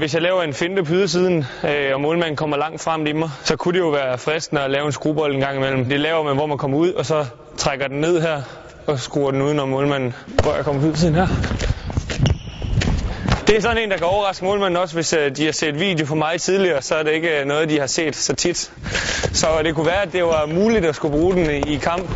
Hvis jeg laver en finte på ydersiden, øh, og målmanden kommer langt frem i mig, så kunne det jo være fristende at lave en skruebold en gang imellem. Det laver man, hvor man kommer ud, og så trækker den ned her, og skruer den udenom målmanden, hvor jeg kommer på ydersiden her. Det er sådan en, der kan overraske målmanden også, hvis øh, de har set video for mig tidligere, så er det ikke øh, noget, de har set så tit. Så det kunne være, at det var muligt at skulle bruge den i kamp.